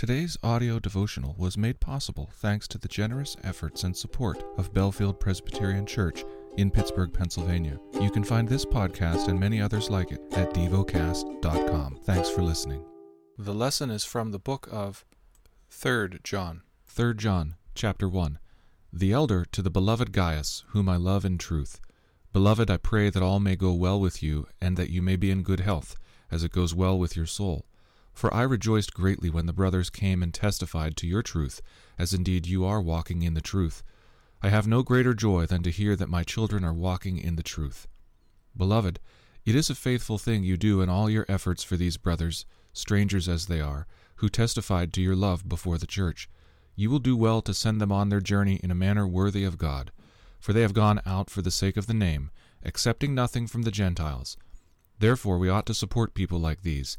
Today's audio devotional was made possible thanks to the generous efforts and support of Bellefield Presbyterian Church in Pittsburgh, Pennsylvania. You can find this podcast and many others like it at devocast.com. Thanks for listening. The lesson is from the book of 3rd John. 3rd John, chapter 1. The elder to the beloved Gaius, whom I love in truth. Beloved, I pray that all may go well with you, and that you may be in good health, as it goes well with your soul. For I rejoiced greatly when the brothers came and testified to your truth, as indeed you are walking in the truth. I have no greater joy than to hear that my children are walking in the truth. Beloved, it is a faithful thing you do in all your efforts for these brothers, strangers as they are, who testified to your love before the church. You will do well to send them on their journey in a manner worthy of God, for they have gone out for the sake of the name, accepting nothing from the Gentiles. Therefore we ought to support people like these,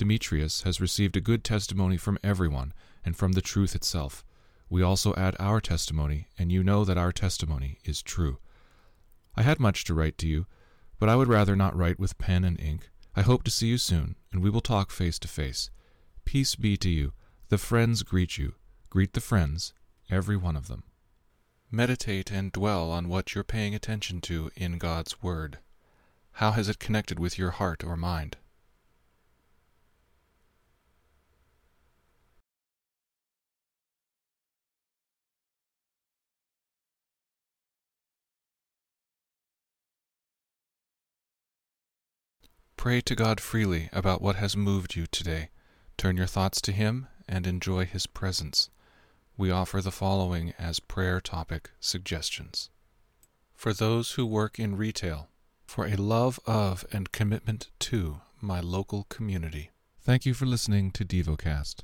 Demetrius has received a good testimony from everyone, and from the truth itself. We also add our testimony, and you know that our testimony is true. I had much to write to you, but I would rather not write with pen and ink. I hope to see you soon, and we will talk face to face. Peace be to you. The friends greet you. Greet the friends, every one of them. Meditate and dwell on what you're paying attention to in God's Word. How has it connected with your heart or mind? Pray to God freely about what has moved you today. Turn your thoughts to Him and enjoy His presence. We offer the following as prayer topic suggestions. For those who work in retail, for a love of and commitment to my local community. Thank you for listening to DevoCast.